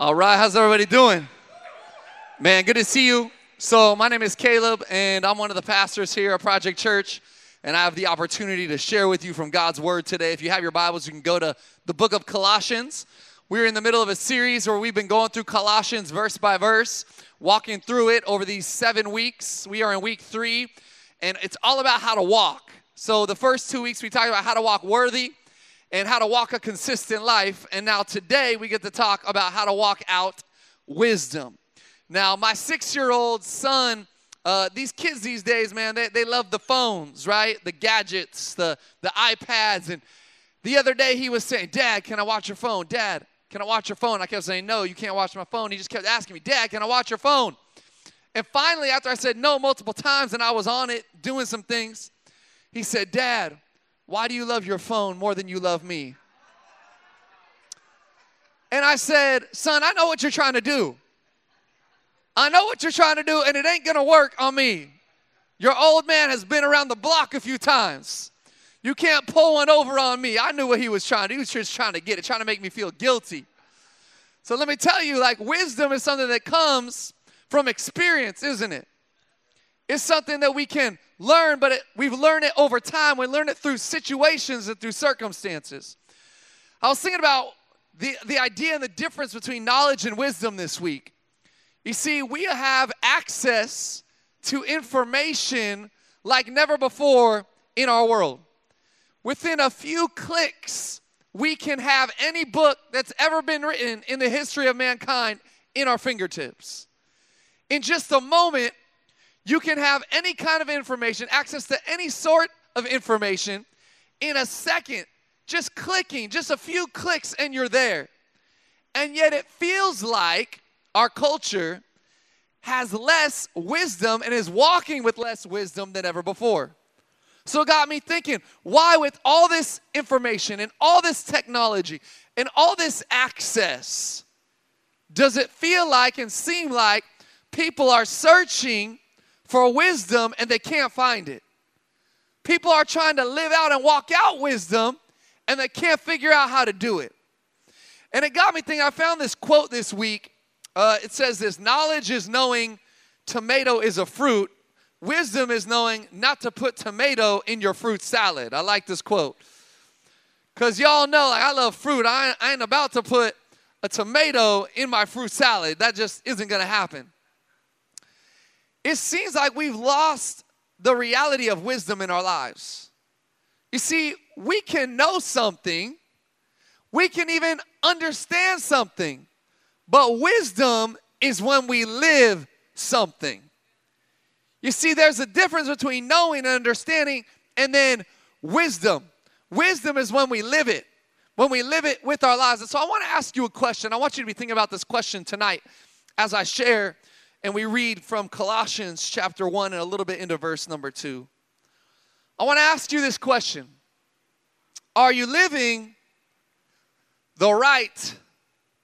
All right, how's everybody doing? Man, good to see you. So, my name is Caleb, and I'm one of the pastors here at Project Church, and I have the opportunity to share with you from God's Word today. If you have your Bibles, you can go to the book of Colossians. We're in the middle of a series where we've been going through Colossians verse by verse, walking through it over these seven weeks. We are in week three, and it's all about how to walk. So, the first two weeks, we talked about how to walk worthy and how to walk a consistent life. And now today we get to talk about how to walk out wisdom. Now, my six year old son, uh, these kids these days, man, they, they love the phones, right? The gadgets, the, the iPads. And the other day he was saying, Dad, can I watch your phone? Dad, can I watch your phone? I kept saying, No, you can't watch my phone. He just kept asking me, Dad, can I watch your phone? And finally, after I said no multiple times and I was on it doing some things, he said, Dad, why do you love your phone more than you love me? And I said, Son, I know what you're trying to do. I know what you're trying to do, and it ain't gonna work on me. Your old man has been around the block a few times. You can't pull one over on me. I knew what he was trying to do. He was just trying to get it, trying to make me feel guilty. So let me tell you, like, wisdom is something that comes from experience, isn't it? It's something that we can learn, but it, we've learned it over time. We learn it through situations and through circumstances. I was thinking about the, the idea and the difference between knowledge and wisdom this week. You see, we have access to information like never before in our world. Within a few clicks, we can have any book that's ever been written in the history of mankind in our fingertips. In just a moment, you can have any kind of information, access to any sort of information in a second, just clicking, just a few clicks, and you're there. And yet it feels like our culture has less wisdom and is walking with less wisdom than ever before. So it got me thinking, why, with all this information and all this technology and all this access, does it feel like and seem like people are searching for wisdom and they can't find it. People are trying to live out and walk out wisdom and they can't figure out how to do it. And it got me thinking, I found this quote this week. Uh, it says this Knowledge is knowing tomato is a fruit, wisdom is knowing not to put tomato in your fruit salad. I like this quote. Because y'all know, like, I love fruit. I, I ain't about to put a tomato in my fruit salad. That just isn't going to happen it seems like we've lost the reality of wisdom in our lives. You see, we can know something, we can even understand something, but wisdom is when we live something. You see, there's a difference between knowing and understanding and then wisdom. Wisdom is when we live it, when we live it with our lives. And so I want to ask you a question. I want you to be thinking about this question tonight as I share and we read from Colossians chapter 1 and a little bit into verse number 2. I want to ask you this question Are you living the right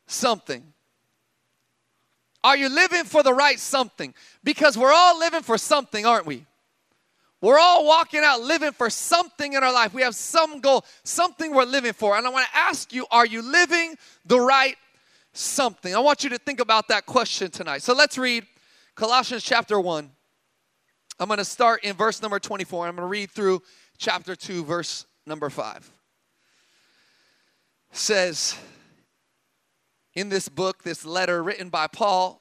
something? Are you living for the right something? Because we're all living for something, aren't we? We're all walking out living for something in our life. We have some goal, something we're living for. And I want to ask you, are you living the right something. I want you to think about that question tonight. So let's read Colossians chapter 1. I'm going to start in verse number 24. I'm going to read through chapter 2, verse number 5. It says in this book, this letter written by Paul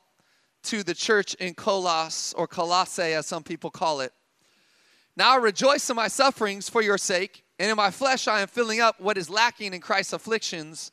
to the church in Colos, or Colossae as some people call it. Now I rejoice in my sufferings for your sake, and in my flesh I am filling up what is lacking in Christ's afflictions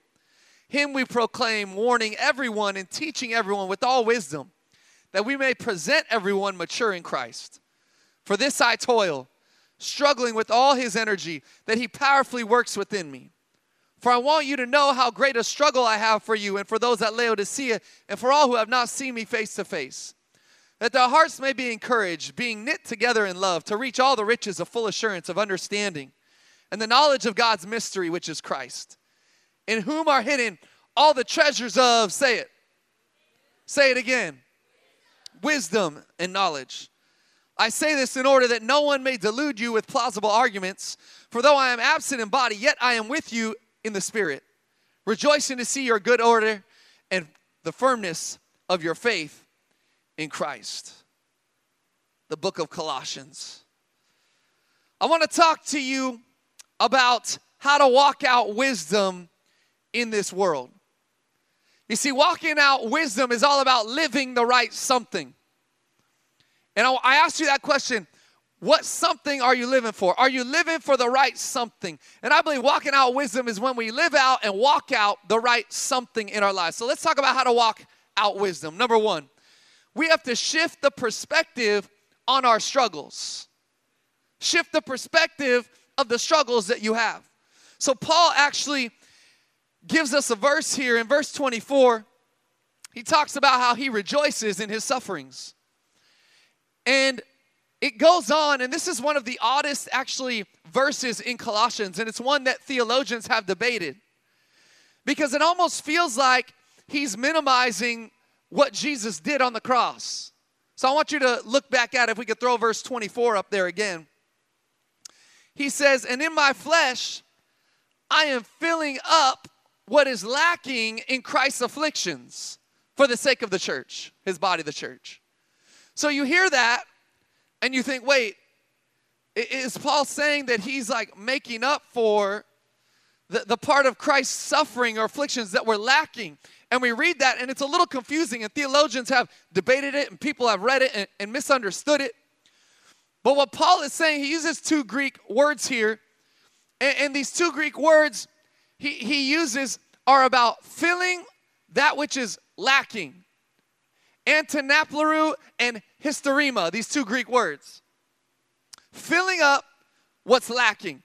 Him we proclaim, warning everyone and teaching everyone with all wisdom, that we may present everyone mature in Christ. For this I toil, struggling with all his energy, that he powerfully works within me. For I want you to know how great a struggle I have for you and for those at Laodicea and for all who have not seen me face to face, that their hearts may be encouraged, being knit together in love, to reach all the riches of full assurance of understanding and the knowledge of God's mystery, which is Christ, in whom are hidden all the treasures of, say it, say it again, wisdom and knowledge. I say this in order that no one may delude you with plausible arguments. For though I am absent in body, yet I am with you in the spirit, rejoicing to see your good order and the firmness of your faith in Christ. The book of Colossians. I want to talk to you about how to walk out wisdom in this world. You see, walking out wisdom is all about living the right something. And I, I asked you that question what something are you living for? Are you living for the right something? And I believe walking out wisdom is when we live out and walk out the right something in our lives. So let's talk about how to walk out wisdom. Number one, we have to shift the perspective on our struggles. Shift the perspective of the struggles that you have. So Paul actually gives us a verse here in verse 24. He talks about how he rejoices in his sufferings. And it goes on, and this is one of the oddest, actually, verses in Colossians, and it's one that theologians have debated because it almost feels like he's minimizing what Jesus did on the cross. So I want you to look back at. If we could throw verse 24 up there again. He says, And in my flesh, I am filling up what is lacking in Christ's afflictions for the sake of the church, his body, the church. So you hear that and you think, wait, is Paul saying that he's like making up for the, the part of Christ's suffering or afflictions that were lacking? And we read that and it's a little confusing, and theologians have debated it and people have read it and, and misunderstood it. But what Paul is saying, he uses two Greek words here, and, and these two Greek words he, he uses are about filling that which is lacking. Antanapleroo and hysterema, these two Greek words. Filling up what's lacking.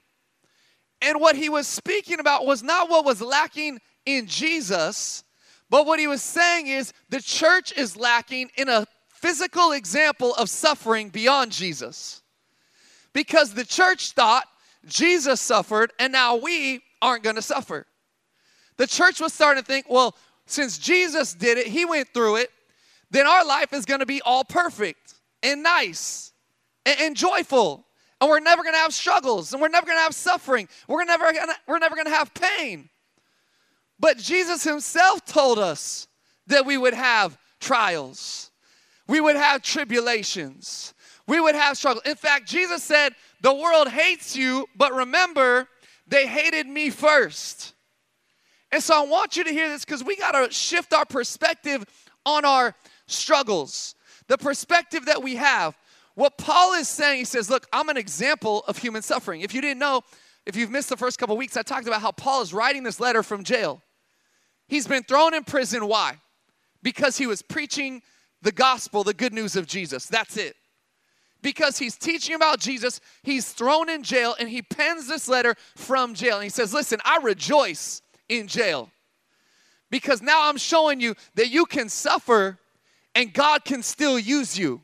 And what he was speaking about was not what was lacking in Jesus, but what he was saying is the church is lacking in a physical example of suffering beyond Jesus. Because the church thought Jesus suffered and now we aren't going to suffer. The church was starting to think, well, since Jesus did it, he went through it, then our life is going to be all perfect and nice and, and joyful. And we're never going to have struggles and we're never going to have suffering. We're never gonna, we're never going to have pain. But Jesus himself told us that we would have trials. We would have tribulations. We would have struggles. In fact, Jesus said, "The world hates you, but remember, they hated me first. And so I want you to hear this because we got to shift our perspective on our struggles, the perspective that we have. What Paul is saying, he says, Look, I'm an example of human suffering. If you didn't know, if you've missed the first couple weeks, I talked about how Paul is writing this letter from jail. He's been thrown in prison. Why? Because he was preaching the gospel, the good news of Jesus. That's it. Because he's teaching about Jesus, he's thrown in jail and he pens this letter from jail. And he says, Listen, I rejoice in jail because now I'm showing you that you can suffer and God can still use you.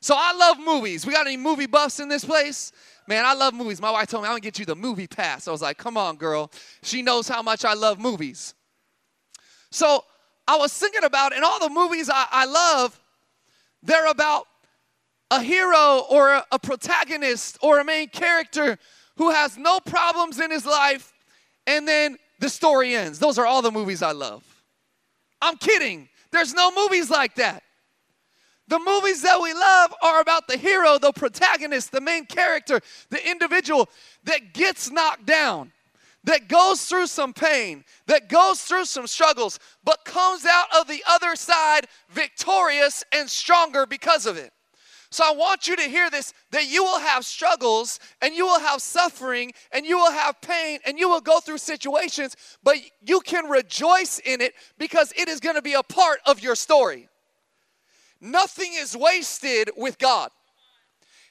So I love movies. We got any movie buffs in this place? Man, I love movies. My wife told me I'm gonna get you the movie pass. I was like, come on, girl. She knows how much I love movies. So I was thinking about, and all the movies I, I love, they're about a hero or a, a protagonist or a main character who has no problems in his life, and then the story ends. Those are all the movies I love. I'm kidding. There's no movies like that. The movies that we love are about the hero, the protagonist, the main character, the individual that gets knocked down, that goes through some pain, that goes through some struggles, but comes out of the other side victorious and stronger because of it. So I want you to hear this that you will have struggles and you will have suffering and you will have pain and you will go through situations, but you can rejoice in it because it is going to be a part of your story. Nothing is wasted with God.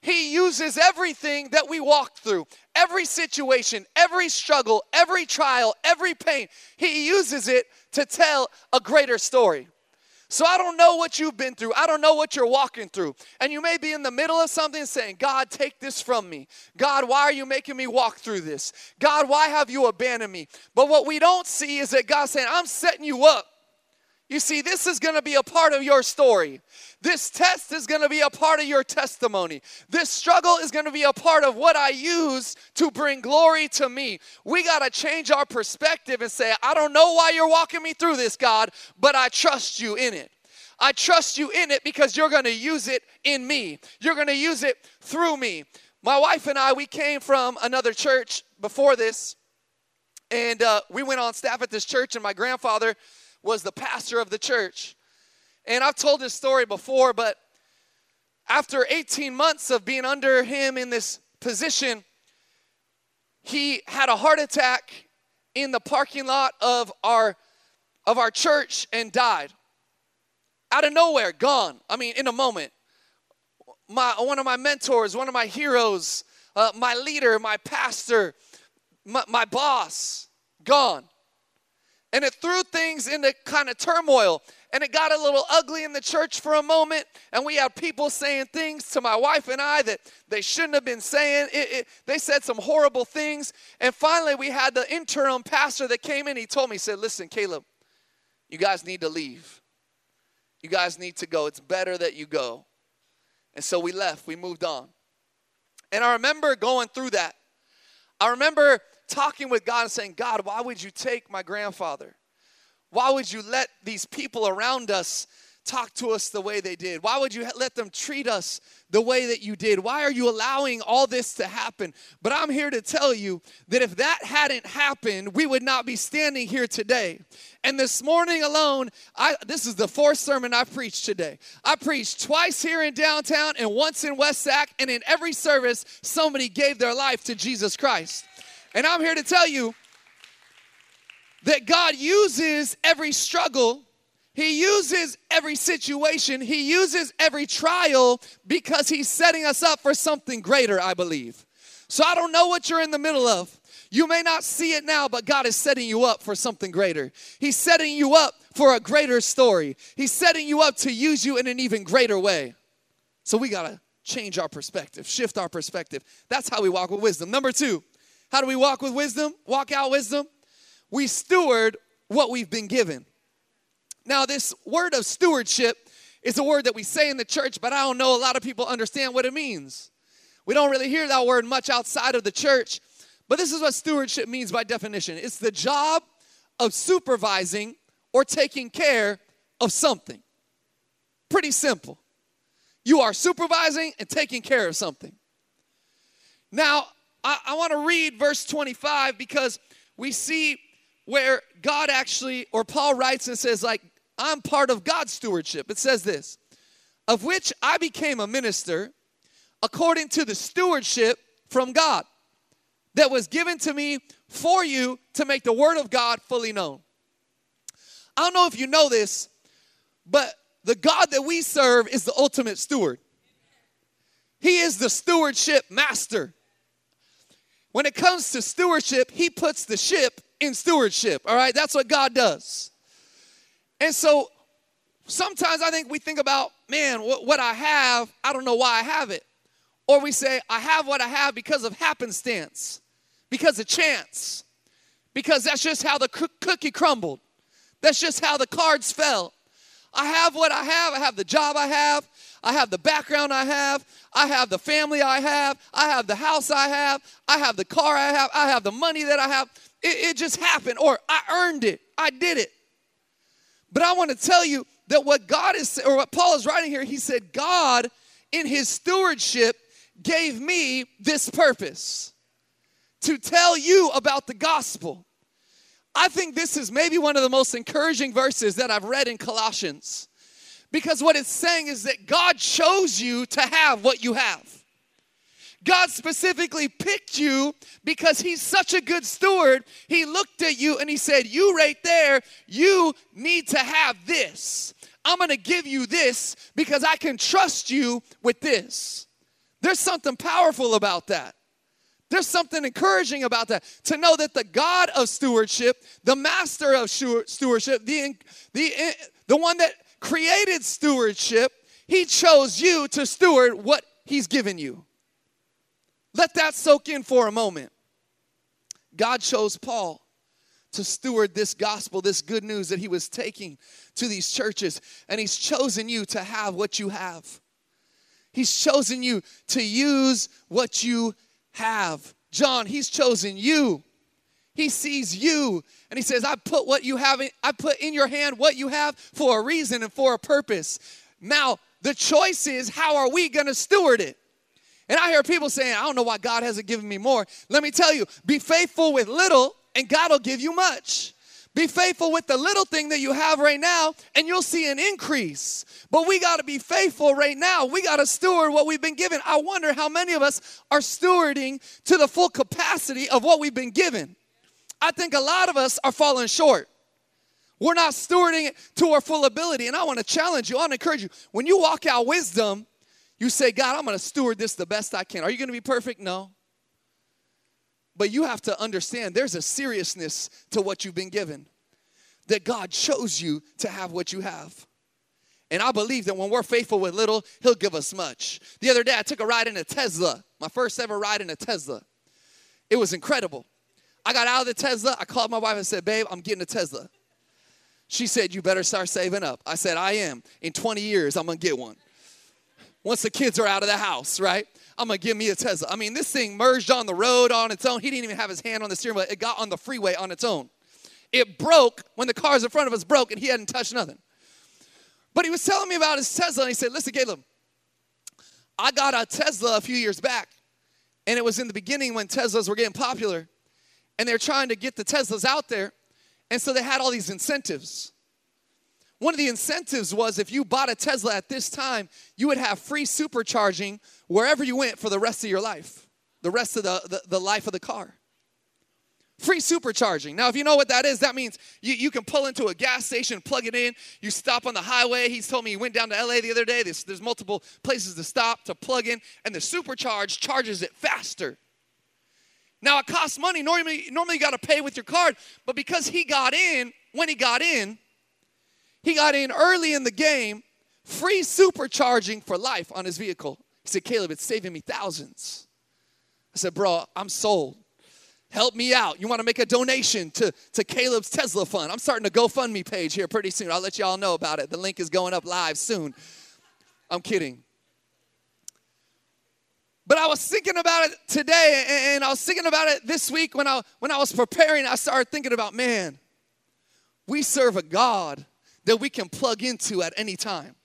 He uses everything that we walk through, every situation, every struggle, every trial, every pain. He uses it to tell a greater story. So I don't know what you've been through. I don't know what you're walking through. And you may be in the middle of something saying, God, take this from me. God, why are you making me walk through this? God, why have you abandoned me? But what we don't see is that God's saying, I'm setting you up. You see, this is going to be a part of your story. This test is going to be a part of your testimony. This struggle is going to be a part of what I use to bring glory to me. We got to change our perspective and say, I don't know why you're walking me through this, God, but I trust you in it. I trust you in it because you're going to use it in me. You're going to use it through me. My wife and I, we came from another church before this, and uh, we went on staff at this church, and my grandfather was the pastor of the church. And I've told this story before, but after 18 months of being under him in this position, he had a heart attack in the parking lot of our of our church and died. Out of nowhere, gone. I mean, in a moment. My one of my mentors, one of my heroes, uh, my leader, my pastor, my, my boss, gone. And it threw things into kind of turmoil and it got a little ugly in the church for a moment and we had people saying things to my wife and i that they shouldn't have been saying. It, it, they said some horrible things. And finally we had the interim pastor that came in. He told me he said listen caleb you guys need to leave. You guys need to go. It's better that you go. And so we left. We moved on. And i remember going through that. I remember talking with god and saying god why would you take my grandfather why would you let these people around us talk to us the way they did? Why would you let them treat us the way that you did? Why are you allowing all this to happen? But I'm here to tell you that if that hadn't happened, we would not be standing here today. And this morning alone, I, this is the fourth sermon I've preached today. I preached twice here in downtown and once in West Sac, and in every service, somebody gave their life to Jesus Christ. And I'm here to tell you that God uses every struggle, He uses every situation, He uses every trial because He's setting us up for something greater, I believe. So I don't know what you're in the middle of. You may not see it now, but God is setting you up for something greater. He's setting you up for a greater story. He's setting you up to use you in an even greater way. So we got to change our perspective, shift our perspective. That's how we walk with wisdom. Number two, how do we walk with wisdom? Walk out wisdom we steward what we've been given. Now, this word of stewardship is a word that we say in the church, but I don't know a lot of people understand what it means. We don't really hear that word much outside of the church, but this is what stewardship means by definition it's the job of supervising or taking care of something. Pretty simple. You are supervising and taking care of something. Now, I, I want to read verse 25 because we see where God actually, or Paul writes and says, like, I'm part of God's stewardship. It says this, of which I became a minister according to the stewardship from God that was given to me for you to make the word of God fully known. I don't know if you know this, but the God that we serve is the ultimate steward. He is the stewardship master. When it comes to stewardship, he puts the ship in stewardship. All right, that's what God does. And so sometimes I think we think about, man, what, what I have, I don't know why I have it. Or we say, I have what I have because of happenstance, because of chance, because that's just how the cookie crumbled. That's just how the cards fell. I have what I have. I have the job I have. I have the background I have. I have the family I have. I have the house I have. I have the car I have. I have the money that I have. It, it just happened, or I earned it. I did it. But I want to tell you that what God is, or what Paul is writing here, he said, God, in his stewardship, gave me this purpose to tell you about the gospel. I think this is maybe one of the most encouraging verses that I've read in Colossians. Because what it's saying is that God chose you to have what you have. God specifically picked you because He's such a good steward. He looked at you and He said, You right there, you need to have this. I'm gonna give you this because I can trust you with this. There's something powerful about that. There's something encouraging about that. To know that the God of stewardship, the master of stewardship, the, the, the one that created stewardship, He chose you to steward what He's given you. Let that soak in for a moment. God chose Paul to steward this gospel, this good news that he was taking to these churches, and he's chosen you to have what you have. He's chosen you to use what you have. John, he's chosen you. He sees you and he says, I put what you have, in, I put in your hand what you have for a reason and for a purpose. Now, the choice is how are we going to steward it? And I hear people saying, I don't know why God hasn't given me more. Let me tell you, be faithful with little, and God will give you much. Be faithful with the little thing that you have right now, and you'll see an increase. But we got to be faithful right now. We got to steward what we've been given. I wonder how many of us are stewarding to the full capacity of what we've been given. I think a lot of us are falling short. We're not stewarding it to our full ability. And I want to challenge you, I want to encourage you. When you walk out wisdom, you say, God, I'm going to steward this the best I can. Are you going to be perfect? No. But you have to understand there's a seriousness to what you've been given, that God chose you to have what you have. And I believe that when we're faithful with little, He'll give us much. The other day, I took a ride in a Tesla, my first ever ride in a Tesla. It was incredible. I got out of the Tesla, I called my wife and said, Babe, I'm getting a Tesla. She said, You better start saving up. I said, I am. In 20 years, I'm gonna get one once the kids are out of the house, right? I'm gonna give me a Tesla. I mean, this thing merged on the road on its own. He didn't even have his hand on the steering wheel. It got on the freeway on its own. It broke when the cars in front of us broke and he hadn't touched nothing. But he was telling me about his Tesla and he said, Listen, Caleb, I got a Tesla a few years back. And it was in the beginning when Teslas were getting popular. And they're trying to get the Teslas out there. And so they had all these incentives. One of the incentives was if you bought a Tesla at this time, you would have free supercharging wherever you went for the rest of your life, the rest of the, the, the life of the car. Free supercharging. Now, if you know what that is, that means you, you can pull into a gas station, plug it in, you stop on the highway. He's told me he went down to LA the other day. There's, there's multiple places to stop, to plug in, and the supercharge charges it faster. Now, it costs money. Normally, normally you got to pay with your card, but because he got in, when he got in, he got in early in the game, free supercharging for life on his vehicle. He said, Caleb, it's saving me thousands. I said, Bro, I'm sold. Help me out. You want to make a donation to, to Caleb's Tesla fund? I'm starting a GoFundMe page here pretty soon. I'll let you all know about it. The link is going up live soon. I'm kidding. But I was thinking about it today, and I was thinking about it this week when I when I was preparing. I started thinking about, man, we serve a God that we can plug into at any time.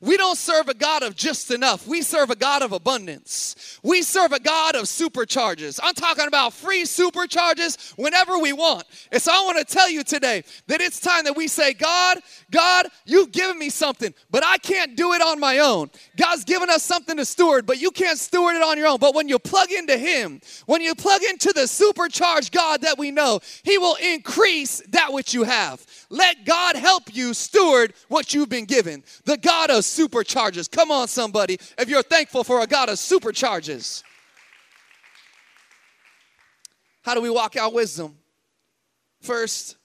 We don't serve a God of just enough. We serve a God of abundance. We serve a God of supercharges. I'm talking about free supercharges whenever we want. And so I want to tell you today that it's time that we say, God, God, you've given me something, but I can't do it on my own. God's given us something to steward, but you can't steward it on your own. But when you plug into Him, when you plug into the supercharged God that we know, He will increase that which you have. Let God help you steward what you've been given. The God of supercharges. Come on, somebody, if you're thankful for a God of supercharges. How do we walk out wisdom? First,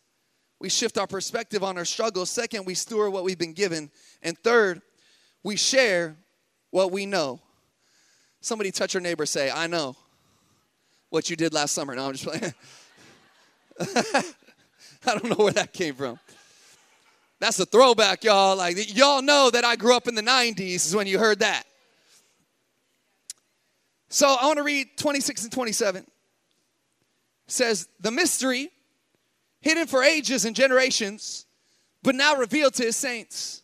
we shift our perspective on our struggles. Second, we steward what we've been given. And third, we share what we know. Somebody touch your neighbor, say, I know what you did last summer. No, I'm just playing. I don't know where that came from. That's a throwback, y'all. Like y'all know that I grew up in the 90s is when you heard that. So I want to read 26 and 27. It says, The mystery hidden for ages and generations, but now revealed to his saints.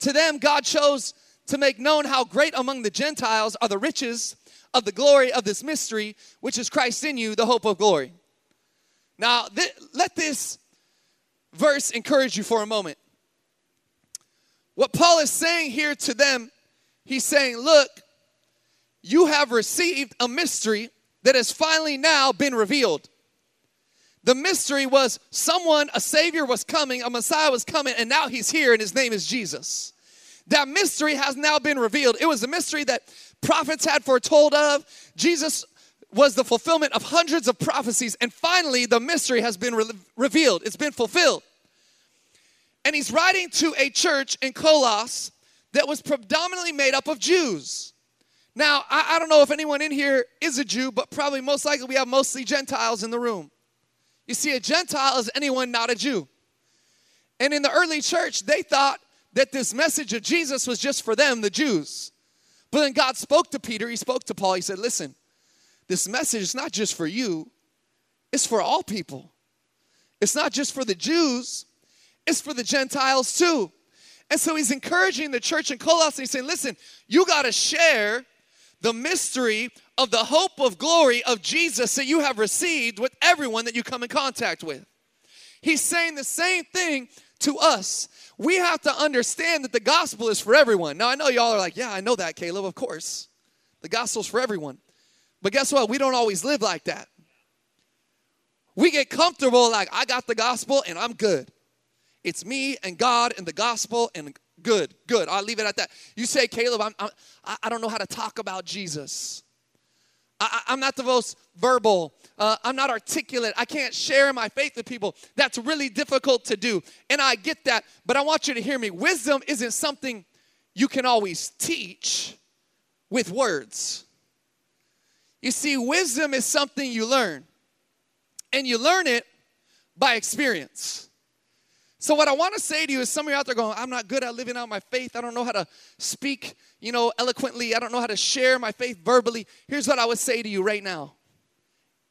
To them, God chose to make known how great among the Gentiles are the riches of the glory of this mystery, which is Christ in you, the hope of glory. Now, th- let this verse encourage you for a moment. What Paul is saying here to them, he's saying, Look, you have received a mystery that has finally now been revealed. The mystery was someone, a Savior was coming, a Messiah was coming, and now he's here, and his name is Jesus. That mystery has now been revealed. It was a mystery that prophets had foretold of. Jesus was the fulfillment of hundreds of prophecies, and finally, the mystery has been re- revealed. It's been fulfilled. And he's writing to a church in Colossus that was predominantly made up of Jews. Now, I, I, don't know if anyone in here is a Jew, but probably most likely we have mostly Gentiles in the room. You see, a Gentile is anyone not a Jew. And in the early church, they thought that this message of Jesus was just for them, the Jews. But then God spoke to Peter, he spoke to Paul, he said, Listen, this message is not just for you, it's for all people. It's not just for the Jews, it's for the Gentiles too. And so he's encouraging the church in Colossus. He's saying, listen, you got to share the mystery of the hope of glory of Jesus that you have received with everyone that you come in contact with. He's saying the same thing to us. We have to understand that the gospel is for everyone. Now, I know y'all are like, yeah, I know that, Caleb, of course. The gospel's for everyone. But guess what? We don't always live like that. We get comfortable like, I got the gospel and I'm good. It's me and God and the gospel and good, good. I'll leave it at that. You say, Caleb, I'm, I'm, I don't know how to talk about Jesus. I, am not the most verbal. Uh, I'm not articulate. I can't share my faith with people. That's really difficult to do. And I get that. But I want you to hear me. Wisdom isn't something you can always teach with words. You see, wisdom is something you learn, and you learn it by experience. So, what I want to say to you is some of you out there going, I'm not good at living out my faith. I don't know how to speak, you know, eloquently. I don't know how to share my faith verbally. Here's what I would say to you right now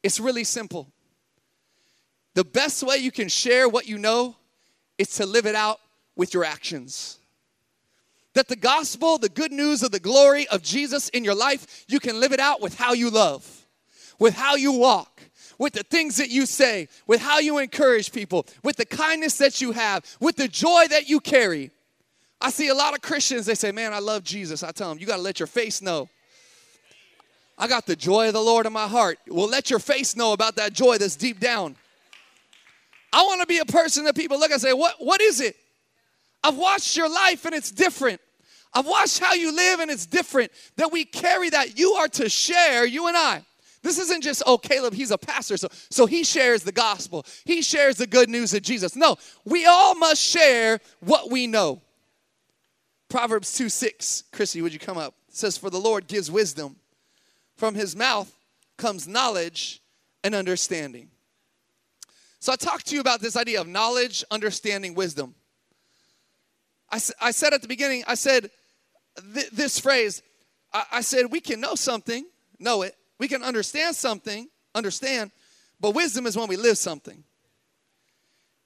it's really simple. The best way you can share what you know is to live it out with your actions. That the gospel, the good news of the glory of Jesus in your life, you can live it out with how you love, with how you walk, with the things that you say, with how you encourage people, with the kindness that you have, with the joy that you carry. I see a lot of Christians, they say, Man, I love Jesus. I tell them, You got to let your face know. I got the joy of the Lord in my heart. Well, let your face know about that joy that's deep down. I want to be a person that people look and say, What, what is it? I've watched your life and it's different. I've watched how you live and it's different. That we carry that. You are to share, you and I. This isn't just, oh, Caleb, he's a pastor, so, so he shares the gospel. He shares the good news of Jesus. No, we all must share what we know. Proverbs 2 6, Chrissy, would you come up? It says, For the Lord gives wisdom. From his mouth comes knowledge and understanding. So I talked to you about this idea of knowledge, understanding, wisdom. I, I said at the beginning, I said th- this phrase, I, I said, we can know something, know it, we can understand something, understand, but wisdom is when we live something.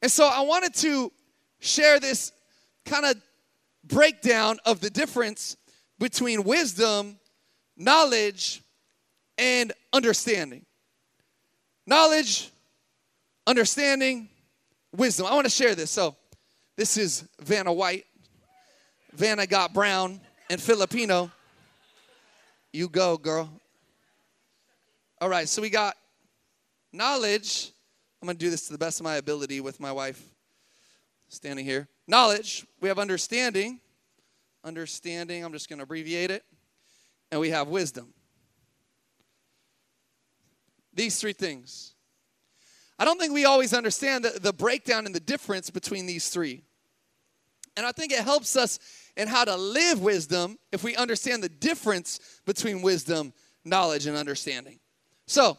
And so I wanted to share this kind of breakdown of the difference between wisdom, knowledge, and understanding. Knowledge, understanding, wisdom. I want to share this. So, this is Vanna White. Vanna got brown and Filipino. You go, girl. All right, so we got knowledge. I'm going to do this to the best of my ability with my wife standing here. Knowledge, we have understanding. Understanding, I'm just going to abbreviate it. And we have wisdom. These three things. I don't think we always understand the, the breakdown and the difference between these three. And I think it helps us in how to live wisdom if we understand the difference between wisdom, knowledge, and understanding. So,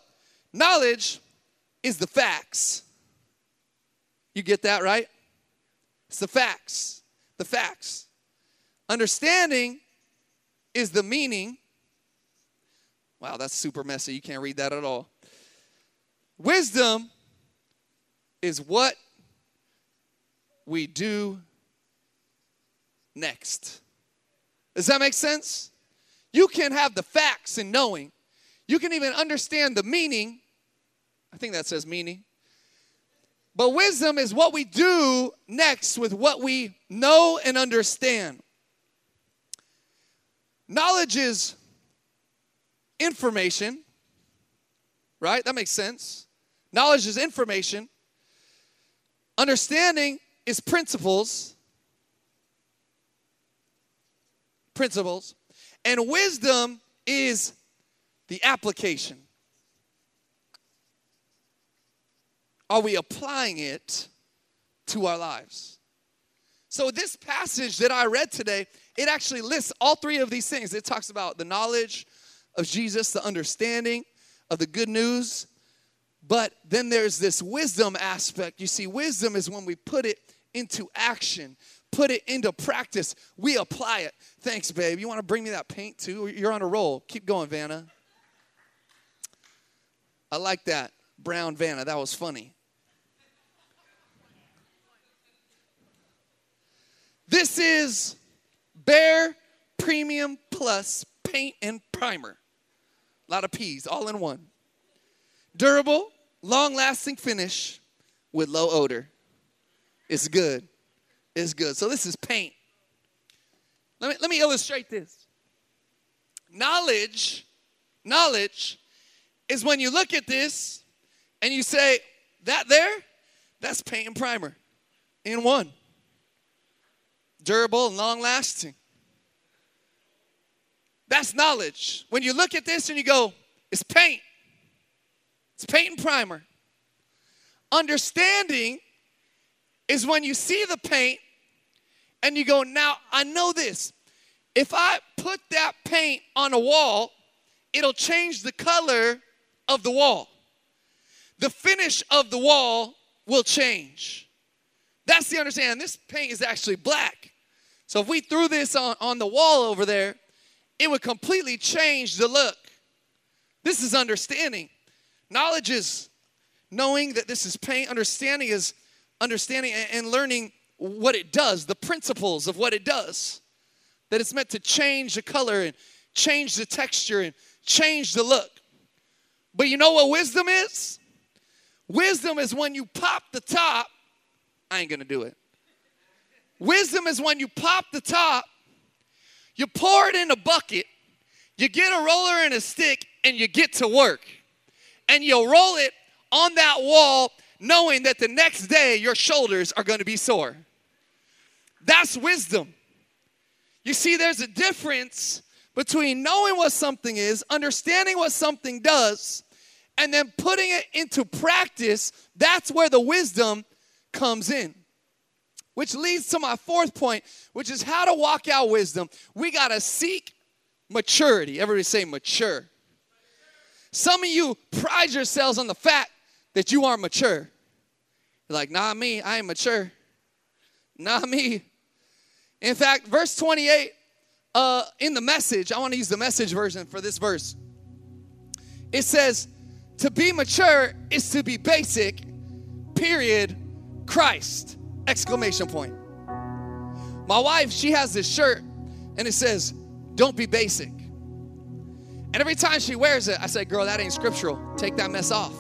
knowledge is the facts. You get that, right? It's the facts. The facts. Understanding is the meaning. Wow, that's super messy. You can't read that at all. Wisdom is what we do next. Does that make sense? You can have the facts and knowing, you can even understand the meaning. I think that says meaning. But wisdom is what we do next with what we know and understand. Knowledge is information, right? That makes sense. Knowledge is information. Understanding is principles. Principles. And wisdom is the application. Are we applying it to our lives? So, this passage that I read today, it actually lists all three of these things. It talks about the knowledge of Jesus, the understanding of the good news, but then there's this wisdom aspect. You see, wisdom is when we put it into action, put it into practice, we apply it. Thanks, babe. You want to bring me that paint too? You're on a roll. Keep going, Vanna. I like that. Brown Vanna. That was funny. This is Behr Premium Plus Paint and Primer. A lot of P's, all in one. Durable, long lasting finish with low odor. It's good. It's good. So, this is paint. Let me, let me illustrate this. Knowledge, knowledge is when you look at this and you say, that there, that's paint and primer in one durable and long lasting. That's knowledge. When you look at this and you go, it's paint, it's paint and primer. Understanding is when you see the paint and you go, now I know this. If I put that paint on a wall, it'll change the color of the wall. The finish of the wall will change. That's the understanding. This paint is actually black. So if we threw this on, on the wall over there, it would completely change the look. This is understanding. Knowledge is knowing that this is paint. Understanding is understanding and learning what it does, the principles of what it does. That it's meant to change the color and change the texture and change the look. But you know what wisdom is? Wisdom is when you pop the top. I ain't gonna do it. Wisdom is when you pop the top, you pour it in a bucket, you get a roller and a stick, and you get to work. And you'll roll it on that wall, knowing that the next day your shoulders are going to be sore. That's wisdom. You see, there's a difference between knowing what something is, understanding what something does, and then putting it into practice. That's where the wisdom comes in. Which leads to my fourth point, which is how to walk out wisdom. We got to seek maturity. Everybody say mature. Some of you pride yourselves on the fact that you are mature. You're like, not me, I ain't mature. Not me. In fact, verse 28 uh, in the message, I want to use the message version for this verse. It says, to be mature is to be basic, period, Christ. Exclamation point. My wife, she has this shirt and it says, Don't be basic. And every time she wears it, I say, Girl, that ain't scriptural. Take that mess off.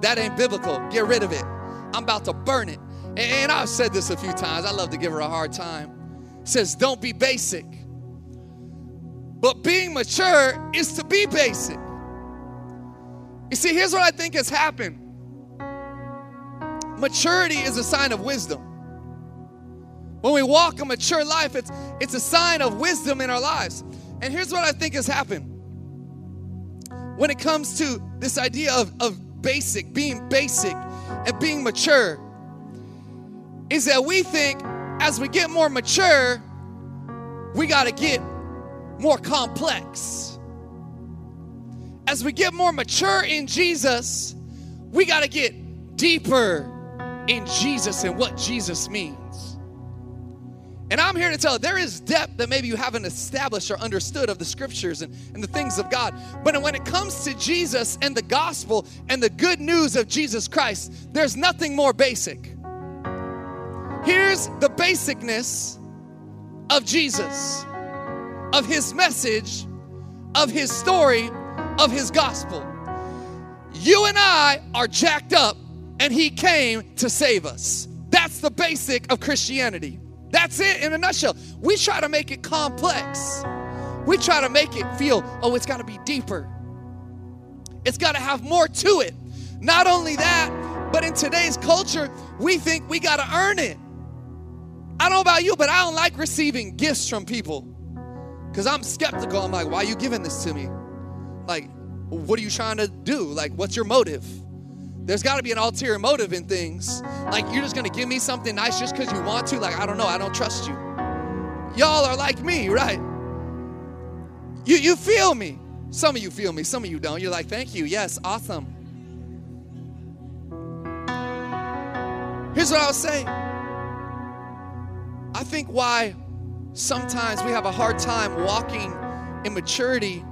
That ain't biblical. Get rid of it. I'm about to burn it. And I've said this a few times. I love to give her a hard time. It says, Don't be basic. But being mature is to be basic. You see, here's what I think has happened maturity is a sign of wisdom. When we walk a mature life, it's, it's a sign of wisdom in our lives. And here's what I think has happened when it comes to this idea of, of basic, being basic and being mature, is that we think as we get more mature, we got to get more complex. As we get more mature in Jesus, we got to get deeper in Jesus and what Jesus means. And I'm here to tell you, there is depth that maybe you haven't established or understood of the scriptures and, and the things of God. But when it comes to Jesus and the gospel and the good news of Jesus Christ, there's nothing more basic. Here's the basicness of Jesus, of his message, of his story, of his gospel. You and I are jacked up and he came to save us. That's the basic of Christianity. That's it in a nutshell. We try to make it complex. We try to make it feel, oh, it's got to be deeper. It's got to have more to it. Not only that, but in today's culture, we think we got to earn it. I don't know about you, but I don't like receiving gifts from people because I'm skeptical. I'm like, why are you giving this to me? Like, what are you trying to do? Like, what's your motive? There's got to be an ulterior motive in things. Like you're just going to give me something nice just because you want to. Like, I don't know. I don't trust you. Y'all are like me, right? You, you feel me. Some of you feel me, some of you don't. You're like, thank you. Yes, awesome. Here's what I'll say I think why sometimes we have a hard time walking in maturity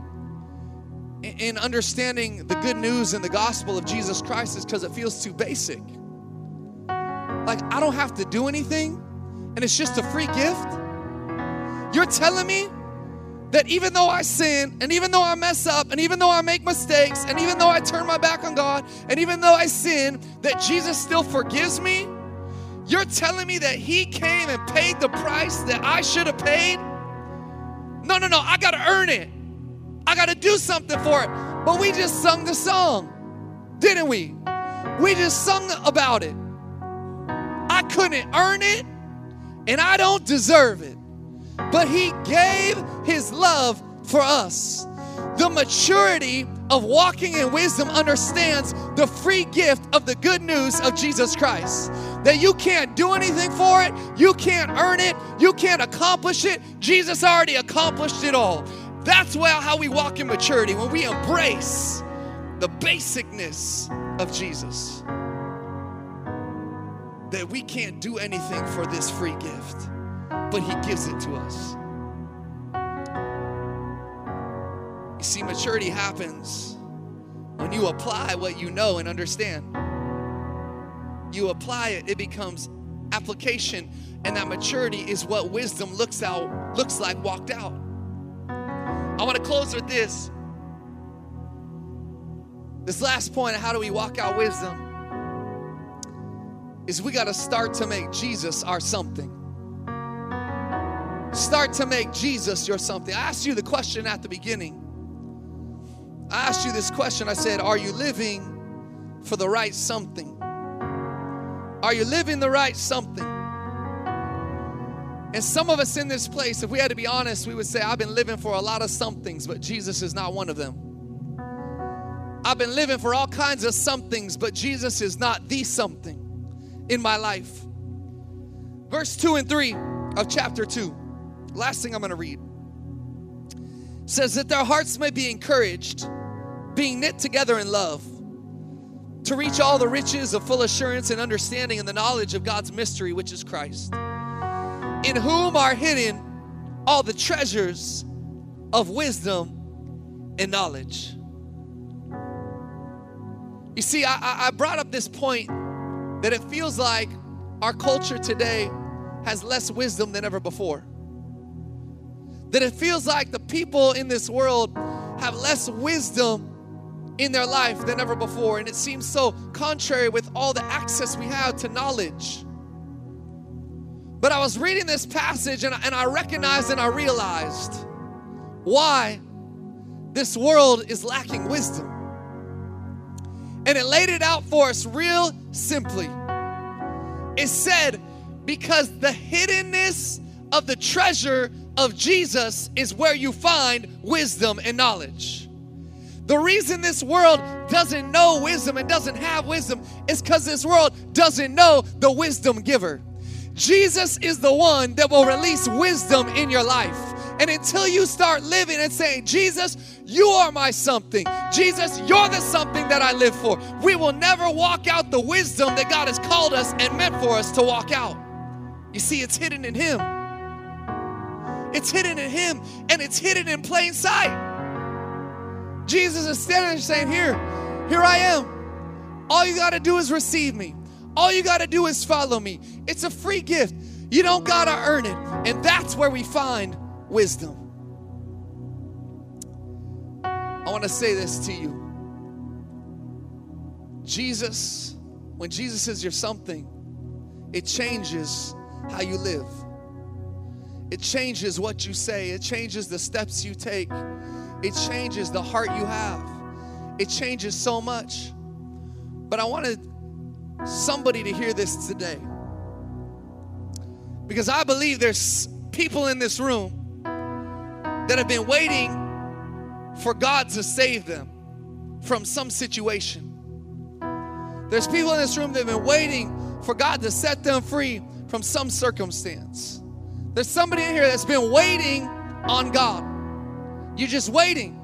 in understanding the good news and the gospel of Jesus Christ is because it feels too basic. Like, I don't have to do anything, and it's just a free gift. You're telling me that even though I sin, and even though I mess up, and even though I make mistakes, and even though I turn my back on God, and even though I sin, that Jesus still forgives me? You're telling me that He came and paid the price that I should have paid? No, no, no, I gotta earn it. I gotta do something for it. But we just sung the song, didn't we? We just sung about it. I couldn't earn it, and I don't deserve it but He gave His love for us. The maturity of walking in wisdom understands the free gift of the good news of Jesus Christ. That you can't do anything for it, you can't earn it, you can't accomplish it. Jesus already accomplished it all. That's well how we walk in maturity when we embrace the basicness of Jesus. That we can't do anything for this free gift but He gives it to us. You see, maturity happens when you apply what you know and understand. You apply it, it becomes application, and that maturity is what wisdom looks out looks like walked out. I want to close with this. This last point how do we walk out wisdom is we got to start to make Jesus our something. Start to make Jesus your something. I asked you the question at the beginning. I asked you this question. I said, Are you living for the right something? Are you living the right something? And some of us in this place, if we had to be honest, we would say, I've been living for a lot of somethings, but Jesus is not one of them. I've been living for all kinds of somethings, but Jesus is not the something in my life. Verse 2 and 3 of chapter 2. Last thing I'm going to read says that their hearts may be encouraged, being knit together in love, to reach all the riches of full assurance and understanding and the knowledge of God's mystery, which is Christ, in whom are hidden all the treasures of wisdom and knowledge. You see, I, I brought up this point that it feels like our culture today has less wisdom than ever before that it feels like the people in this world have less wisdom in their life than ever before. And it seems so contrary with all the access we have to knowledge. But I was reading this passage and, and I recognized and I realized why this world is lacking wisdom. And it laid it out for us real simply. It said, because the hiddenness of the treasure of Jesus is where you find wisdom and knowledge. The reason this world doesn't know wisdom and doesn't have wisdom is because this world doesn't know the wisdom giver. Jesus is the one that will release wisdom in your life. And until you start living and saying, Jesus, you are my something. Jesus, you're the something that I live for. We will never walk out the wisdom that God has called us and meant for us to walk out. You see, it's hidden in Him. It's hidden in Him and it's hidden in plain sight. Jesus is standing there saying, Here, here I am. All you got to do is receive me. All you got to do is follow me. It's a free gift. You don't got to earn it. And that's where we find wisdom. I want to say this to you. Jesus, when Jesus is your something, it changes how you live. It changes what you say, it changes the steps you take, it changes the heart you have. It changes so much. But I wanted somebody to hear this today. Because I believe there's people in this room that have been waiting for God to save them from some situation. There's people in this room that have been waiting for God to set them free from some circumstance. There's somebody in here that's been waiting on God. You're just waiting.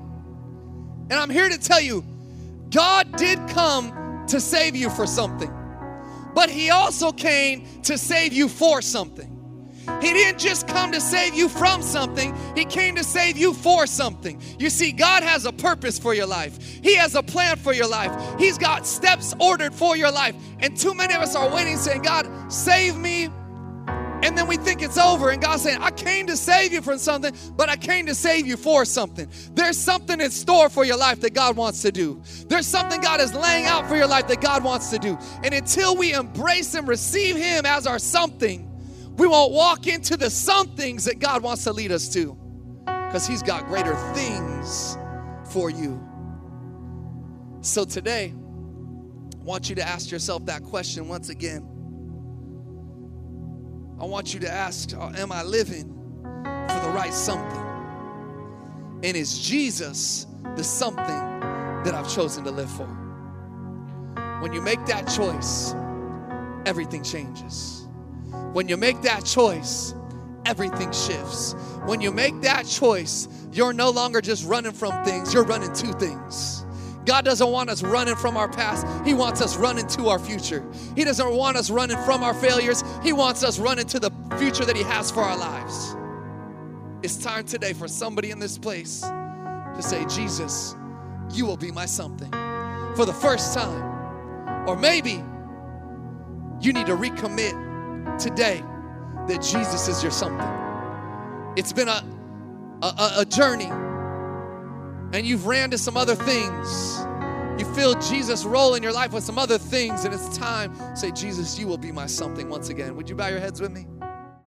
And I'm here to tell you God did come to save you for something, but He also came to save you for something. He didn't just come to save you from something, He came to save you for something. You see, God has a purpose for your life, He has a plan for your life, He's got steps ordered for your life. And too many of us are waiting, saying, God, save me. And then we think it's over, and God's saying, I came to save you from something, but I came to save you for something. There's something in store for your life that God wants to do. There's something God is laying out for your life that God wants to do. And until we embrace and receive Him as our something, we won't walk into the somethings that God wants to lead us to because He's got greater things for you. So today, I want you to ask yourself that question once again. I want you to ask uh, Am I living for the right something? And is Jesus the something that I've chosen to live for? When you make that choice, everything changes. When you make that choice, everything shifts. When you make that choice, you're no longer just running from things, you're running to things. God doesn't want us running from our past. He wants us running to our future. He doesn't want us running from our failures. He wants us running to the future that He has for our lives. It's time today for somebody in this place to say, Jesus, you will be my something for the first time. Or maybe you need to recommit today that Jesus is your something. It's been a, a, a journey, and you've ran to some other things. You feel Jesus roll in your life with some other things, and it's time say, Jesus, you will be my something once again. Would you bow your heads with me?